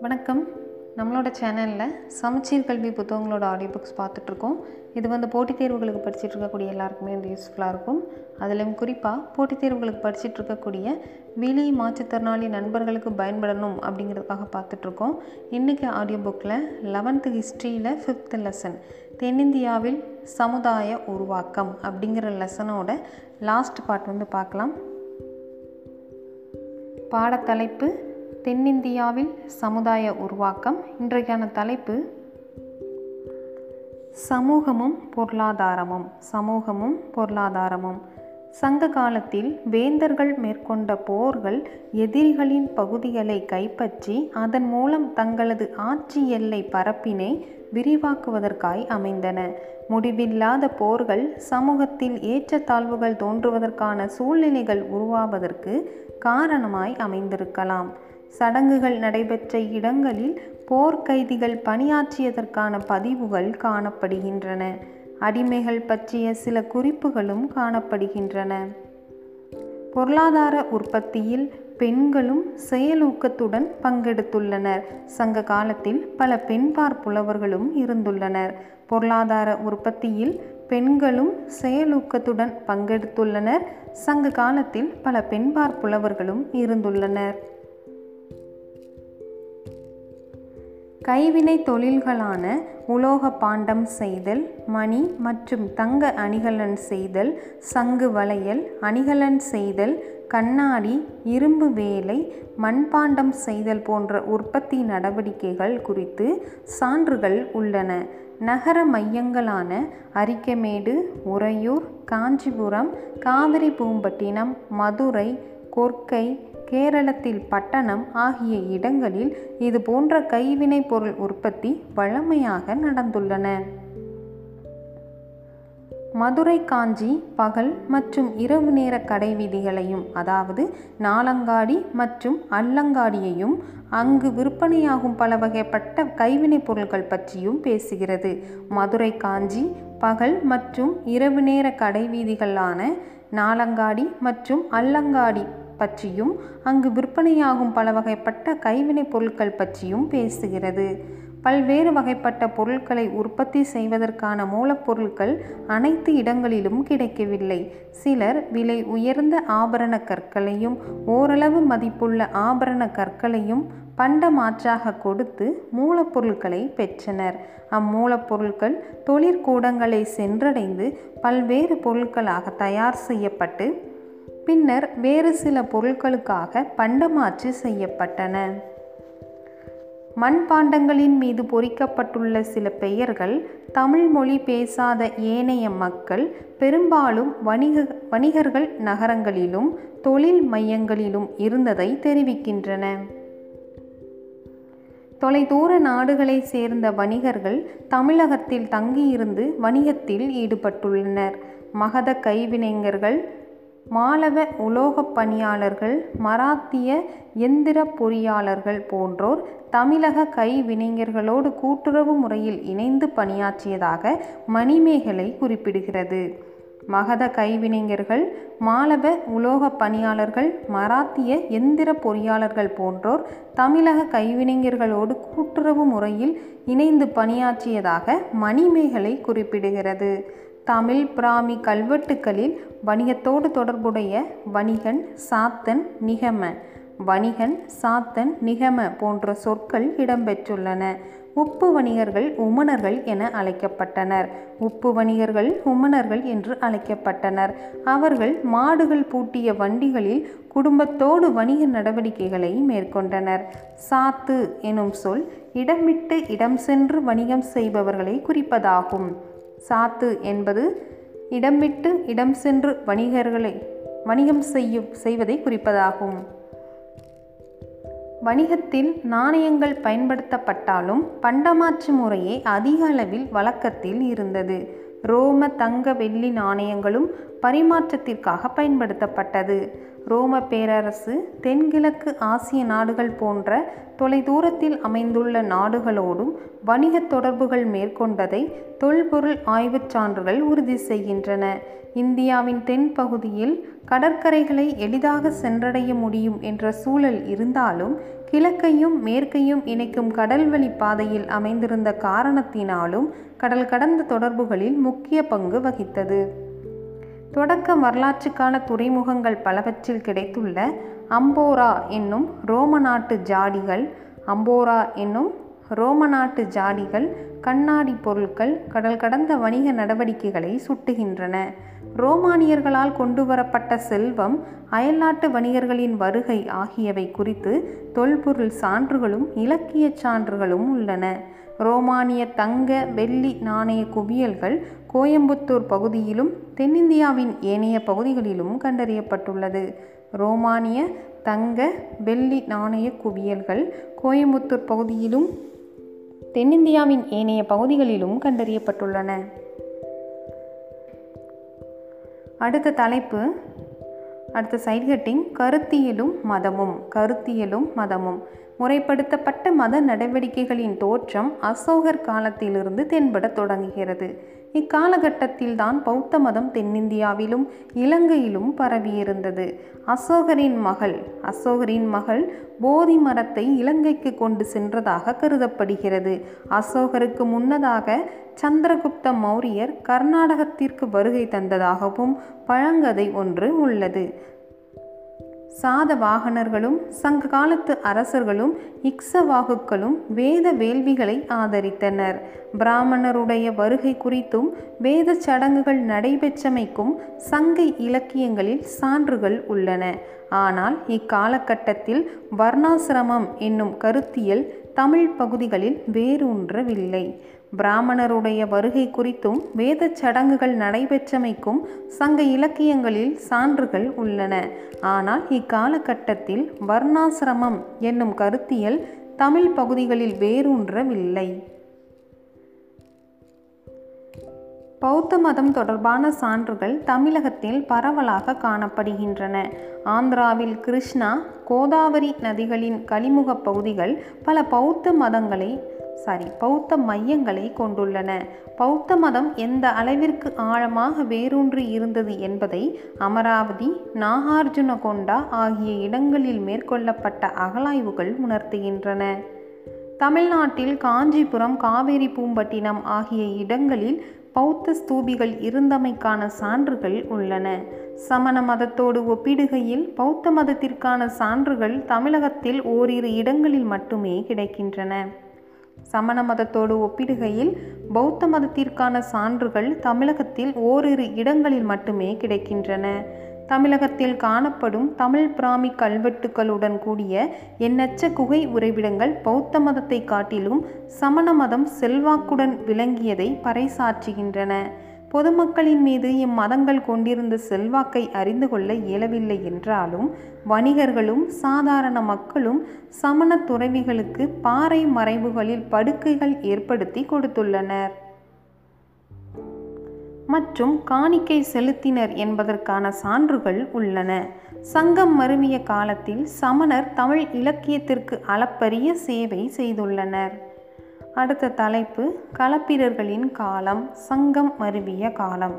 வணக்கம். நம்மளோட சேனலில் சமச்சீர் கல்வி புத்தகங்களோட ஆடியோ புக்ஸ் பார்த்துட்ருக்கோம். இது வந்து போட்டித் தேர்வுகளுக்கு படிச்சுட்டு இருக்கக்கூடிய எல்லாருக்குமே வந்து யூஸ்ஃபுல்லாக இருக்கும். அதிலும் குறிப்பாக போட்டித் தேர்வுகளுக்கு படிச்சுட்டு இருக்கக்கூடிய விழி மாற்றுத்திறனாளி நண்பர்களுக்கு பயன்படணும் அப்படிங்கிறதுக்காக பார்த்துட்ருக்கோம். இன்றைக்கி ஆடியோ புக்கில் லெவன்த்து ஹிஸ்ட்ரியில் ஃபிஃப்த் லெசன் தென்னிந்தியாவில் சமுதாய உருவாக்கம் அப்படிங்கிற லெசனோட லாஸ்ட் பார்ட் வந்து பார்க்கலாம். பாடத்தலைப்பு தென்னிந்தியாவில் சமுதாய உருவாக்கம். இன்றைக்கான தலைப்பு சமூகமும் பொருளாதாரமும் சமூகமும் பொருளாதாரமும். சங்க காலத்தில் வேந்தர்கள் மேற்கொண்ட போர்கள் எதிரிகளின் பகுதிகளை கைப்பற்றி அதன் மூலம் தங்களது ஆட்சி எல்லை பரப்பினை விரிவாக்குவதற்காய் அமைந்தன. முடிவில்லாத போர்கள் சமூகத்தில் ஏற்றத்தாழ்வுகள் தோன்றுவதற்கான சூழ்நிலைகள் உருவாவதற்கு காரணமாய் அமைந்திருக்கலாம். சடங்குகள் நடைபெற்ற இடங்களில் போர்க்கைதிகள் பணியாற்றியதற்கான பதிவுகள் காணப்படுகின்றன. அடிமைகள் பற்றிய சில குறிப்புகளும் காணப்படுகின்றன. பொருளாதார உற்பத்தியில் பெண்களும் செயலூக்கத்துடன் பங்கெடுத்துள்ளனர். சங்க காலத்தில் பல பெண்பார் புலவர்களும் இருந்துள்ளனர். பொருளாதார உற்பத்தியில் பெண்களும் செயலூக்கத்துடன் பங்கெடுத்துள்ளனர். சங்க காலத்தில் பல பெண்பார் புலவர்களும் இருந்துள்ளனர். கைவினை தொழில்களான உலோக பாண்டம் செய்தல் மணி மற்றும் தங்க அணிகலன் செய்தல் சங்கு வளையல் அணிகலன் செய்தல் கண்ணாடி இரும்பு வேலை மண்பாண்டம் செய்தல் போன்ற உற்பத்தி நடவடிக்கைகள் குறித்து சான்றுகள் உள்ளன. நகர மையங்களான அரிக்கமேடு உறையூர் காஞ்சிபுரம் காவிரி பூம்பட்டினம் மதுரை கொர்க்கை கேரளத்தில் பட்டணம் ஆகிய இடங்களில் இது போன்ற கைவினைப் பொருள் உற்பத்தி வழமையாக நடந்துள்ளன. மதுரை காஞ்சி பகல் மற்றும் இரவு நேர கடை வீதிகளையும் அதாவது நாலங்காடி மற்றும் அல்லங்காடியையும் அங்கு விற்பனையாகும் பல வகைப்பட்ட கைவினைப் பொருட்கள் பற்றியும் பேசுகிறது. மதுரை காஞ்சி பகல் மற்றும் இரவு நேர கடை வீதிகளான நாலங்காடி மற்றும் அல்லங்காடி பற்றியும் அங்கு விற்பனையாகும் பல வகைப்பட்ட கைவினைப் பொருட்கள் பற்றியும் பேசுகிறது. பல்வேறு வகைப்பட்ட பொருட்களை உற்பத்தி செய்வதற்கான மூலப்பொருட்கள் அனைத்து இடங்களிலும் கிடைக்கவில்லை. சிலர் விலை உயர்ந்த ஆபரண கற்களையும் ஓரளவு மதிப்புள்ள ஆபரண கற்களையும் பண்ட மாற்றாக கொடுத்து மூலப்பொருட்களை பெற்றனர். அம்மூலப்பொருட்கள் தொழிற்கூடங்களை சென்றடைந்து பல்வேறு பொருட்களாக தயார் செய்யப்பட்டு பின்னர் வேறு சில பொருட்களுக்காக பண்டமாற்று செய்யப்பட்டன. மண்பாண்டங்களின் மீது பொறிக்கப்பட்டுள்ள சில பெயர்கள் தமிழ் மொழி பேசாத ஏனைய மக்கள் பெரும்பாலும் வணிக வணிகர்கள் நகரங்களிலும் தொழில் மையங்களிலும் இருந்ததை தெரிவிக்கின்றன. தொலைதூர நாடுகளைச் சேர்ந்த வணிகர்கள் தமிழகத்தில் தங்கியிருந்து வணிகத்தில் ஈடுபட்டுள்ளனர். மகத கைவினைஞர்கள் மாலவ உலோகப் பணியாளர்கள் மராத்திய எந்திர பொறியாளர்கள் போன்றோர் தமிழக கைவினைஞர்களோடு கூட்டுறவு முறையில் இணைந்து பணியாற்றியதாக மணிமேகலை குறிப்பிடுகிறது. மகத கைவினைஞர்கள் மாலவ உலோக பணியாளர்கள் மராத்திய எந்திர பொறியாளர்கள் போன்றோர் தமிழக கைவினைஞர்களோடு கூட்டுறவு முறையில் இணைந்து பணியாற்றியதாக மணிமேகலை குறிப்பிடுகிறது. தமிழ் பிராமி கல்வெட்டுக்களில் வணிகத்தோடு தொடர்புடைய வணிகன் சாத்தன் நிகம. வணிகன் சாத்தன் நிகம போன்ற சொற்கள் இடம்பெற்றுள்ளன. உப்பு வணிகர்கள் உமணர்கள் என அழைக்கப்பட்டனர். உப்பு வணிகர்கள் உமணர்கள் என்று அழைக்கப்பட்டனர். அவர்கள் மாடுகள் பூட்டிய வண்டிகளில் குடும்பத்தோடு வணிக நடவடிக்கைகளை மேற்கொண்டனர். சாத்து எனும் சொல் இடமிட்டு இடம் சென்று வணிகம் செய்பவர்களை குறிப்பதாகும். சாத்து என்பது இடம் விட்டு இடம் சென்று வணிகர்களை வணிகம் செய்யும் செய்வதை குறிப்பதாகும். வணிகத்தில் நாணயங்கள் பயன்படுத்தப்பட்டாலும் பண்டமாற்று முறையே அதிக அளவில் வழக்கத்தில் இருந்தது. ரோம தங்க வெள்ளி நாணயங்களும் பரிமாற்றத்திற்காக பயன்படுத்தப்பட்டது. ரோம பேரரசு தென்கிழக்கு ஆசிய நாடுகள் போன்ற தொலைதூரத்தில் அமைந்துள்ள நாடுகளோடும் வணிக தொடர்புகள் மேற்கொண்டதை தொல்பொருள் ஆய்வுச் சான்றுகள் உறுதி செய்கின்றன. இந்தியாவின் தென்பகுதியில் கடற்கரைகளை எளிதாக சென்றடைய முடியும் என்ற சூழல் இருந்தாலும் கிழக்கையும் மேற்கையும் இணைக்கும் கடல்வழி பாதையில் அமைந்திருந்த காரணத்தினாலும் கடல் கடந்த தொடர்புகளில் முக்கிய பங்கு வகித்தது. தொடக்க வரலாற்றுக்கான துறைமுகங்கள் பலவற்றில் கிடைத்துள்ள அம்போரா என்னும் ரோம நாட்டு ஜாடிகள் அம்போரா என்னும் ரோம நாட்டு ஜாடிகள் கண்ணாடி பொருட்கள் கடல் கடந்த வணிக நடவடிக்கைகளை சுட்டுகின்றன. ரோமானியர்களால் கொண்டுவரப்பட்ட செல்வம் அயல்நாட்டு வணிகர்களின் வருகை ஆகியவை குறித்து தொல்பொருள் சான்றுகளும் இலக்கிய சான்றுகளும் உள்ளன. ரோமானிய தங்க வெள்ளி நாணய குவியல்கள் கோயம்புத்தூர் பகுதியிலும் தென்னிந்தியாவின் ஏனைய பகுதிகளிலும் கண்டறியப்பட்டுள்ளது. ரோமானிய தங்க வெள்ளி நாணய குவியல்கள் கோயம்புத்தூர் பகுதியிலும் தென்னிந்தியாவின் ஏனைய பகுதிகளிலும் கண்டறியப்பட்டுள்ளன. அடுத்த தலைப்பு அடுத்த சைட் ஹெட்டிங் கருத்தியலும் மதமும் கருத்தியலும் மதமும். முறைப்படுத்தப்பட்ட மத நடவடிக்கைகளின் தோற்றம் அசோகர் காலத்திலிருந்து தென்படத் தொடங்குகிறது. இக்காலகட்டத்தில்தான் பௌத்த மதம் தென்னிந்தியாவிலும் இலங்கையிலும் பரவியிருந்தது. அசோகரின் மகள் அசோகரின் மகள் போதி மரத்தை இலங்கைக்கு கொண்டு சென்றதாக கருதப்படுகிறது. அசோகருக்கு முன்னதாக சந்திரகுப்த மௌரியர் கர்நாடகத்திற்கு வருகை தந்ததாகவும் பழங்கதை ஒன்று உள்ளது. சாத வாகனர்களும் சங்க காலத்து அரசர்களும் இக்ஸவாகுக்களும் வேத வேள்விகளை ஆதரித்தனர். பிராமணருடைய வருகை குறித்தும் வேத சடங்குகள் நடைபெற்றமைக்கும் சங்க இலக்கியங்களில் சான்றுகள் உள்ளன. ஆனால் இக்காலகட்டத்தில் வர்ணாசிரமம் என்னும் கருத்தியல் தமிழ் பகுதிகளில் வேரூன்றவில்லை. பிராமணருடைய வருகை குறித்தும் வேத சடங்குகள் நடைபெற்றமைக்கும் சங்க இலக்கியங்களில் சான்றுகள் உள்ளன. ஆனால் இக்காலகட்டத்தில் வர்ணாசிரமம் என்னும் கருத்தியல் தமிழ் பகுதிகளில் வேரூன்றவில்லை. பௌத்த மதம் தொடர்பான சான்றுகள் தமிழகத்தில் பரவலாக காணப்படுகின்றன. ஆந்திராவில் கிருஷ்ணா கோதாவரி நதிகளின் கலிமுக பகுதிகள் பல பௌத்த மதங்களை சாரி பௌத்த மையங்களை கொண்டுள்ளன. பௌத்த மதம் எந்த அளவிற்கு ஆழமாக வேரூன்றி இருந்தது என்பதை அமராவதி நாகார்ஜுன கொண்டா ஆகிய இடங்களில் மேற்கொள்ளப்பட்ட அகலாய்வுகள் உணர்த்துகின்றன. தமிழ்நாட்டில் காஞ்சிபுரம் காவேரி பூம்பட்டினம் ஆகிய இடங்களில் பௌத்த ஸ்தூபிகள் இருந்தமைக்கான சான்றுகள் உள்ளன. சமண மதத்தோடு ஒப்பிடுகையில் பௌத்த மதத்திற்கான சான்றுகள் தமிழகத்தில் ஓரிரு இடங்களில் மட்டுமே கிடைக்கின்றன. சமண மதத்தோடு ஒப்பிடுகையில் பௌத்த மதத்திற்கான சான்றுகள் தமிழகத்தில் ஓரிரு இடங்களில் மட்டுமே கிடைக்கின்றன. தமிழகத்தில் காணப்படும் தமிழ் பிராமி கல்வெட்டுகளுடன் கூடிய எண்ணற்ற குகை உறைவிடங்கள் பௌத்த மதத்தை காட்டிலும் சமண மதம் செல்வாக்குடன் விளங்கியதை பறைசாற்றுகின்றன. பொதுமக்களின் மீது இம்மதங்கள் கொண்டிருந்த செல்வாக்கை அறிந்து கொள்ள இயலவில்லை என்றாலும் வணிகர்களும் சாதாரண மக்களும் சமண துறவிகளுக்கு பாறை மறைவுகளில் படுக்கைகள் ஏற்படுத்தி கொடுத்துள்ளனர். மற்றும் காணிக்கை செலுத்தினர் என்பதற்கான சான்றுகள் உள்ளன. சங்கம் மருவிய காலத்தில் சமணர் தமிழ் இலக்கியத்திற்கு அளப்பரிய சேவை செய்துள்ளனர். அடுத்த தலைப்பு களப்பிரர்களின் காலம் சங்கம் மருவிய காலம்.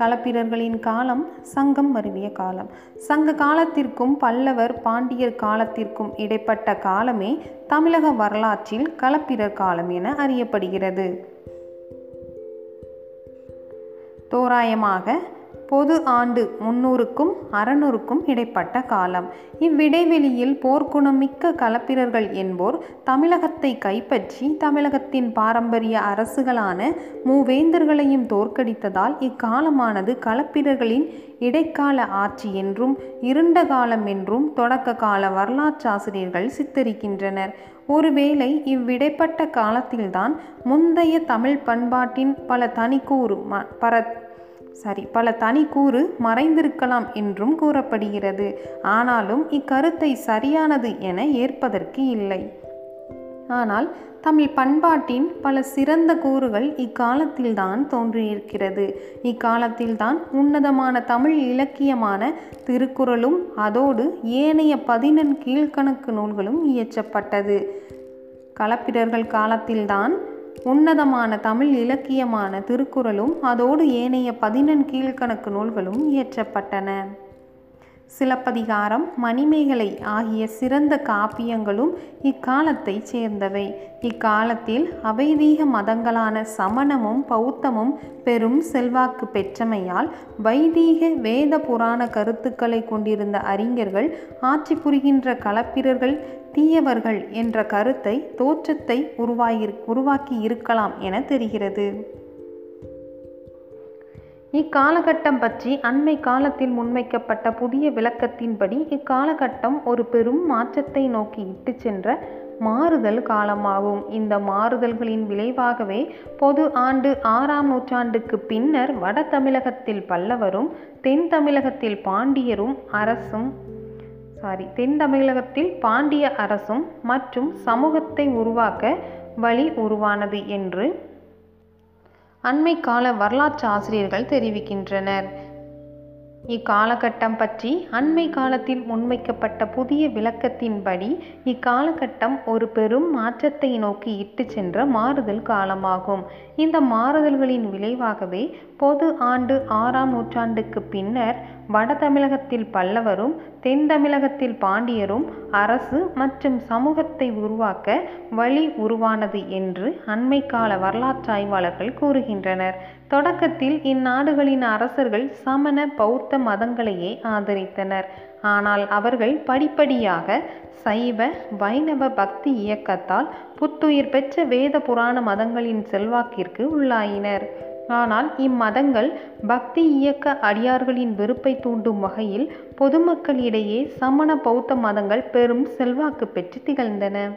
களப்பிரர்களின் காலம் சங்கம் மருவிய காலம். சங்க காலத்திற்கும் பல்லவர் பாண்டியர் காலத்திற்கும் இடைப்பட்ட காலமே தமிழக வரலாற்றில் களப்பிரர் காலம் என அறியப்படுகிறது. தோராயமாக பொது ஆண்டு முன்னூறுக்கும் அறநூறுக்கும் இடைப்பட்ட காலம். இவ்விடைவெளியில் போர்க்குணமிக்க களப்பிரர்கள் என்போர் தமிழகத்தை கைப்பற்றி தமிழகத்தின் பாரம்பரிய அரசுகளான மூவேந்தர்களையும் தோற்கடித்ததால் இக்காலமானது களப்பிரர்களின் இடைக்கால ஆட்சி என்றும் இருண்ட காலம் என்றும் தொடக்க கால வரலாற்றாசிரியர்கள் சித்தரிக்கின்றனர். ஒருவேளை இவ்விடைப்பட்ட காலத்தில்தான் முந்தைய தமிழ் பண்பாட்டின் பல தனிக்கூறு ம பர சரி பல தனி கூறு மறைந்திருக்கலாம் என்றும் கூறப்படுகிறது. ஆனாலும் இக்கருத்தை சரியானது என ஏற்பதற்கு இல்லை. ஆனால் தமிழ் பண்பாட்டின் பல சிறந்த கூறுகள் இக்காலத்தில்தான் தோன்றியிருக்கிறது. இக்காலத்தில்தான் உன்னதமான தமிழ் இலக்கியமான திருக்குறளும் அதோடு ஏனைய பதினெண் கீழ்கணக்கு நூல்களும் இயற்றப்பட்டது. களப்பிரர்கள் காலத்தில்தான் உன்னதமான தமிழ் இலக்கியமான திருக்குறளும் அதோடு ஏனைய பதினெண் கீழ்கணக்கு நூல்களும் இயற்றப்பட்டன. சிலப்பதிகாரம் மணிமேகலை ஆகிய சிறந்த காப்பியங்களும் இக்காலத்தைச் சேர்ந்தவை. இக்காலத்தில் அவைதீக மதங்களான சமணமும் பௌத்தமும் பெரும் செல்வாக்கு பெற்றமையால் வைதீக வேத புராண கருத்துக்களை கொண்டிருந்த அறிஞர்கள் ஆட்சி புரிகின்ற களப்பிரர்கள் தீயவர்கள் என்ற கருத்தை தோற்றத்தை உருவாகி உருவாக்கி இருக்கலாம் என தெரிகிறது. இக்காலகட்டம் பற்றி அண்மை காலத்தில் முன்வைக்கப்பட்ட புதிய விளக்கத்தின்படி இக்காலகட்டம் ஒரு பெரும் மாற்றத்தை நோக்கி இட்டு சென்ற மாறுதல் காலமாகும். இந்த மாறுதல்களின் விளைவாகவே பொது ஆண்டு ஆறாம் நூற்றாண்டுக்கு பின்னர் வட தமிழகத்தில் பல்லவரும் தென் தமிழகத்தில் பாண்டியரும் அரசும் சாரி தென் தமிழகத்தில் பாண்டிய அரசும் மற்றும் சமூகத்தை உருவாக்க வழி உருவானது என்று அண்மை கால வரலாற்று ஆசிரியர்கள் தெரிவிக்கின்றனர். இக்காலகட்டம் பற்றி அண்மை காலத்தில் முன்வைக்கப்பட்ட புதிய விளக்கத்தின்படி இக்காலகட்டம் ஒரு பெரும் மாற்றத்தை நோக்கி இட்டு சென்ற மாறுதல் காலமாகும். இந்த மாறுதல்களின் விளைவாகவே பொது ஆண்டு ஆறாம் நூற்றாண்டுக்கு பின்னர் வட தமிழகத்தில் பல்லவரும் தென் தமிழகத்தில் பாண்டியரும் அரசு மற்றும் சமூகத்தை உருவாக்க வழி உருவானது என்று அண்மை கால வரலாற்று ஆய்வாளர்கள் கூறுகின்றனர். தொடக்கத்தில் இந்நாடுகளின் அரசர்கள் சமண பௌத்த மதங்களையே ஆதரித்தனர். ஆனால் அவர்கள் படிப்படியாக சைவ வைணவ பக்தி இயக்கத்தால் புத்துயிர் பெற்ற வேத புராண மதங்களின் செல்வாக்கிற்கு உள்ளாயினர். ஆனால் இம்மதங்கள் பக்தி இயக்க அடியார்களின் வெறுப்பை தூண்டும் வகையில் பொதுமக்களிடையே சமண பௌத்த மதங்கள் பெரும் செல்வாக்கு பெற்று திகழ்ந்தன.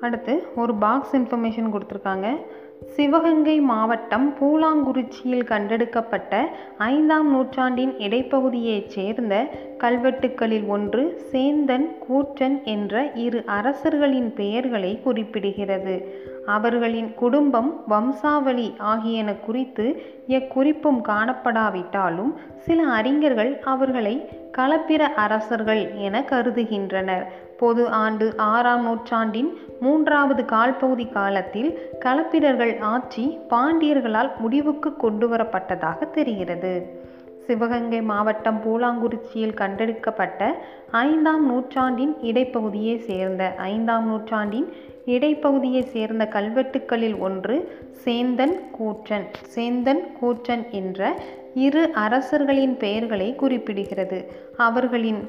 அடுத்து ஒரு பாக்ஸ் இன்ஃபர்மேஷன் கொடுத்துருக்காங்க. சிவகங்கை மாவட்டம் பூலாங்குறிச்சியில் கண்டெடுக்கப்பட்ட ஐந்தாம் நூற்றாண்டின் இடைப்பகுதியைச் சேர்ந்த கல்வெட்டுக்களில் ஒன்று சேந்தன் கூற்றன் என்ற இரு அரசர்களின் பெயர்களை குறிப்பிடுகிறது. அவர்களின் குடும்பம் வம்சாவளி ஆகியன குறித்து எக்குறிப்பும் காணப்படாவிட்டாலும் சில அறிஞர்கள் அவர்களை களப்பிர அரசர்கள் என கருதுகின்றனர். பொது ஆண்டு ஆறாம் நூற்றாண்டின் மூன்றாவது கால்பகுதி காலத்தில் களப்பிரர்கள் ஆட்சி பாண்டியர்களால் முடிவுக்கு கொண்டு வரப்பட்டதாக தெரிகிறது. சிவகங்கை மாவட்டம் பூலாங்குறிச்சியில் கண்டெடுக்கப்பட்ட ஐந்தாம் நூற்றாண்டின் இடைப்பகுதியை சேர்ந்த ஐந்தாம் நூற்றாண்டின் இடைப்பகுதியை சேர்ந்த கல்வெட்டுக்களில் ஒன்று சேந்தன் கூற்றன். சேந்தன் கூற்றன் என்ற இரு அரசர்களின் பெயர்களை குறிப்பிடுகிறது. அவர்களின்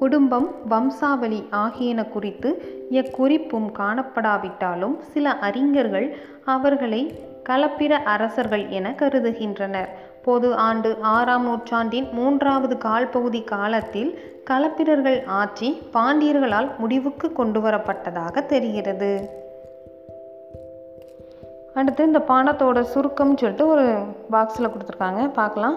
குடும்பம் வம்சாவளி ஆகியன குறித்து எக்குறிப்பும் காணப்படாவிட்டாலும் சில அறிஞர்கள் அவர்களை களப்பிர அரசர்கள் என கருதுகின்றனர். பொது ஆண்டு ஆறாம் நூற்றாண்டின் மூன்றாவது கால்பகுதி காலத்தில் களப்பிரர்கள் ஆட்சி பாண்டியர்களால் முடிவுக்கு கொண்டு வரப்பட்டதாக தெரிகிறது. அடுத்து இந்த பாடத்தோட சுருக்கம்னு சொல்லிட்டு ஒரு பாக்ஸில் கொடுத்துருக்காங்க. பார்க்கலாம்.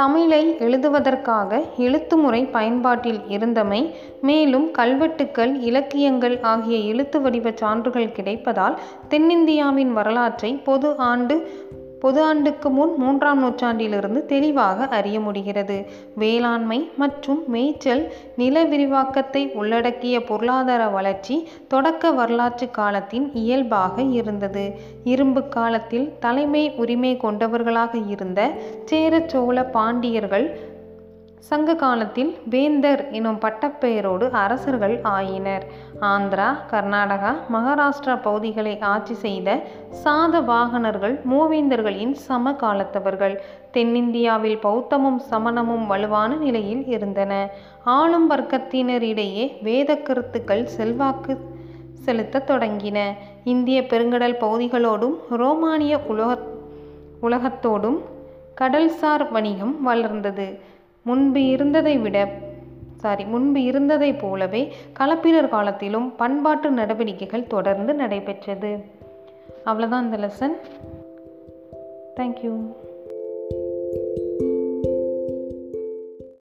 தமிழை எழுதுவதற்காக எழுத்துமுறை பயன்பாட்டில் இருந்தமை மேலும் கல்வெட்டுக்கள் இலக்கியங்கள் ஆகிய எழுத்து வடிவ சான்றுகள் கிடைப்பதால் தென்னிந்தியாவின் வரலாற்றை பொது ஆண்டு பொது ஆண்டுக்கு முன் மூன்றாம் நூற்றாண்டிலிருந்து தெளிவாக அறிய முடிகிறது. வேளாண்மை மற்றும் மேய்ச்சல் நில விரிவாக்கத்தை உள்ளடக்கிய பொருளாதார வளர்ச்சி தொடக்க வரலாற்று காலத்தின் இயல்பாக இருந்தது. இரும்பு காலத்தில் தலைமை உரிமை கொண்டவர்களாக இருந்த சேர சோழ பாண்டியர்கள் சங்க காலத்தில் வேந்தர் எனும் பட்டப்பெயரோடு அரசர்கள் ஆயினர். ஆந்திரா கர்நாடகா மகாராஷ்டிரா பகுதிகளை ஆட்சி செய்த சாதவாகனர்கள் மூவேந்தர்களின் சம காலத்தவர்கள் தென்னிந்தியாவில் பௌத்தமும் சமணமும் வலுவான நிலையில் இருந்தன. ஆளும் வர்க்கத்தினரிடையே வேத கருத்துக்கள் செல்வாக்கு செலுத்த தொடங்கின. இந்திய பெருங்கடல் பகுதிகளோடும் ரோமானிய உலக உலகத்தோடும் கடல்சார் வணிகம் வளர்ந்தது. முன்பு இருந்ததை விட சாரி முன்பு இருந்ததைப் போலவே கலப்பினர் காலத்திலும் பண்பாட்டு நடவடிக்கைகள் தொடர்ந்து நடைபெற்றது. அவ்வளோதான் இந்த லெசன் தேங்க்யூ